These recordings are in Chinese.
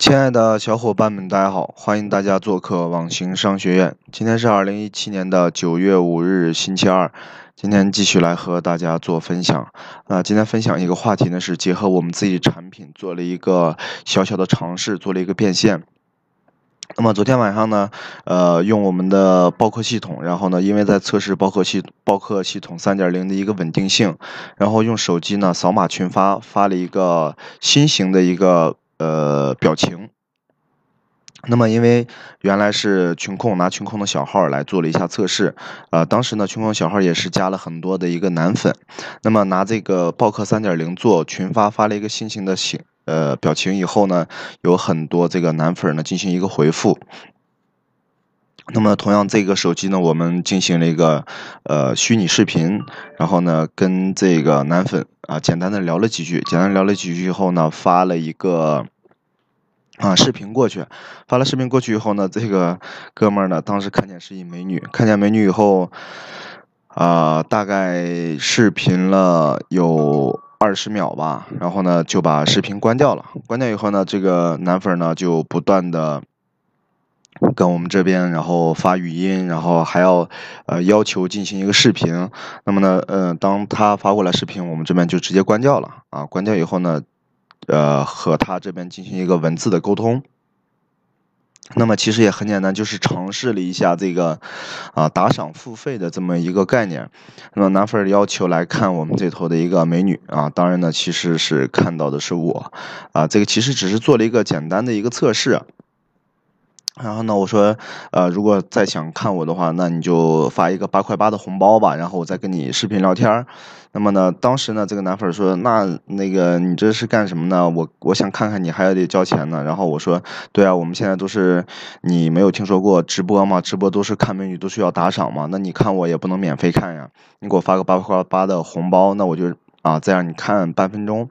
亲爱的小伙伴们，大家好！欢迎大家做客网行商学院。今天是二零一七年的九月五日，星期二。今天继续来和大家做分享。啊，今天分享一个话题呢，是结合我们自己产品做了一个小小的尝试，做了一个变现。那么昨天晚上呢，呃，用我们的包客系统，然后呢，因为在测试包客系包客系统三点零的一个稳定性，然后用手机呢扫码群发，发了一个新型的一个。呃，表情。那么，因为原来是群控拿群控的小号来做了一下测试，呃，当时呢，群控小号也是加了很多的一个男粉。那么拿这个爆客三点零做群发，发了一个心情的形呃表情以后呢，有很多这个男粉呢进行一个回复。那么同样，这个手机呢，我们进行了一个呃虚拟视频，然后呢，跟这个男粉啊简单的聊了几句，简单聊了几句以后呢，发了一个啊视频过去，发了视频过去以后呢，这个哥们儿呢，当时看见是一美女，看见美女以后，啊，大概视频了有二十秒吧，然后呢就把视频关掉了，关掉以后呢，这个男粉呢就不断的。跟我们这边，然后发语音，然后还要呃要求进行一个视频。那么呢，呃，当他发过来视频，我们这边就直接关掉了啊。关掉以后呢，呃，和他这边进行一个文字的沟通。那么其实也很简单，就是尝试了一下这个啊打赏付费的这么一个概念。那么拿粉要求来看我们这头的一个美女啊，当然呢，其实是看到的是我啊。这个其实只是做了一个简单的一个测试。然后呢，我说，呃，如果再想看我的话，那你就发一个八块八的红包吧，然后我再跟你视频聊天儿。那么呢，当时呢，这个男粉说，那那个你这是干什么呢？我我想看看你，还要得交钱呢。然后我说，对啊，我们现在都是，你没有听说过直播吗？直播都是看美女，都需要打赏嘛。那你看我也不能免费看呀，你给我发个八块八的红包，那我就啊再让你看半分钟。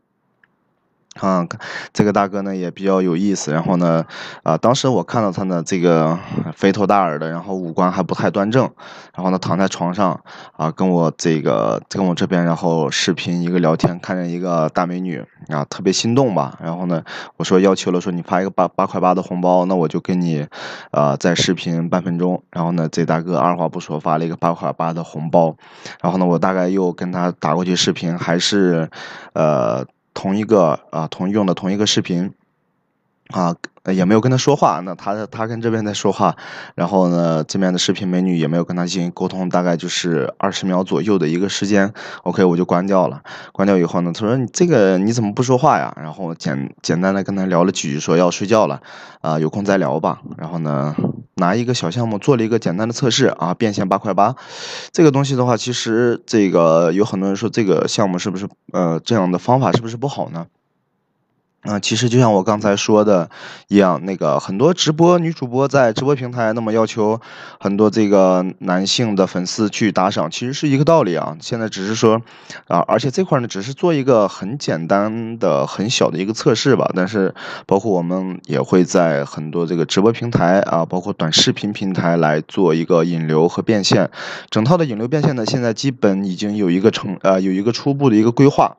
啊，这个大哥呢也比较有意思。然后呢，啊，当时我看到他呢，这个肥头大耳的，然后五官还不太端正。然后呢，躺在床上啊，跟我这个跟我这边，然后视频一个聊天，看见一个大美女啊，特别心动吧。然后呢，我说要求了，说你发一个八八块八的红包，那我就跟你呃在视频半分钟。然后呢，这大哥二话不说发了一个八块八的红包。然后呢，我大概又跟他打过去视频，还是呃。同一个啊，同用的同一个视频，啊，也没有跟他说话。那他他跟这边在说话，然后呢，这边的视频美女也没有跟他进行沟通，大概就是二十秒左右的一个时间。OK，我就关掉了。关掉以后呢，他说：“你这个你怎么不说话呀？”然后简简单的跟他聊了几句，说要睡觉了，啊，有空再聊吧。然后呢。拿一个小项目做了一个简单的测试啊，变现八块八，这个东西的话，其实这个有很多人说这个项目是不是呃这样的方法是不是不好呢？啊，其实就像我刚才说的一样，那个很多直播女主播在直播平台，那么要求很多这个男性的粉丝去打赏，其实是一个道理啊。现在只是说啊，而且这块呢，只是做一个很简单的、很小的一个测试吧。但是，包括我们也会在很多这个直播平台啊，包括短视频平台来做一个引流和变现。整套的引流变现呢，现在基本已经有一个成呃，有一个初步的一个规划。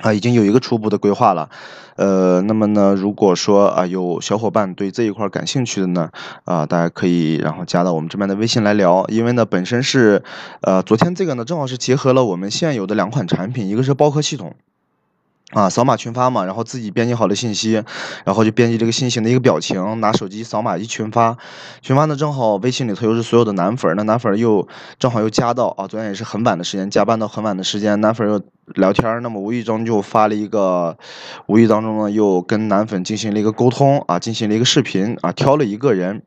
啊，已经有一个初步的规划了，呃，那么呢，如果说啊有小伙伴对这一块感兴趣的呢，啊，大家可以然后加到我们这边的微信来聊，因为呢本身是，呃，昨天这个呢正好是结合了我们现有的两款产品，一个是包客系统。啊，扫码群发嘛，然后自己编辑好了信息，然后就编辑这个信息的一个表情，拿手机扫码一群发，群发呢正好微信里头又是所有的男粉，那男粉又正好又加到啊，昨天也是很晚的时间，加班到很晚的时间，男粉又聊天，那么无意中就发了一个，无意当中呢又跟男粉进行了一个沟通啊，进行了一个视频啊，挑了一个人，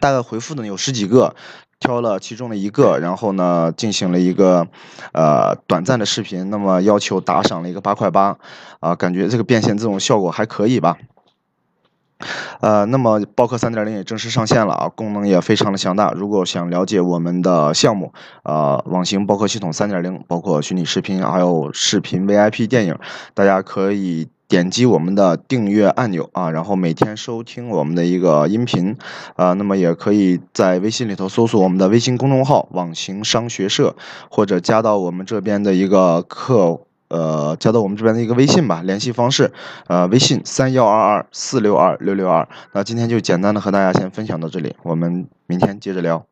大概回复的有十几个。挑了其中的一个，然后呢，进行了一个呃短暂的视频，那么要求打赏了一个八块八，啊，感觉这个变现这种效果还可以吧？呃，那么包客三点零也正式上线了啊，功能也非常的强大。如果想了解我们的项目，呃，网型包客系统三点零，包括虚拟视频，还有视频 VIP 电影，大家可以。点击我们的订阅按钮啊，然后每天收听我们的一个音频啊，那么也可以在微信里头搜索我们的微信公众号“网行商学社”，或者加到我们这边的一个客呃加到我们这边的一个微信吧，联系方式，呃微信三幺二二四六二六六二。那今天就简单的和大家先分享到这里，我们明天接着聊。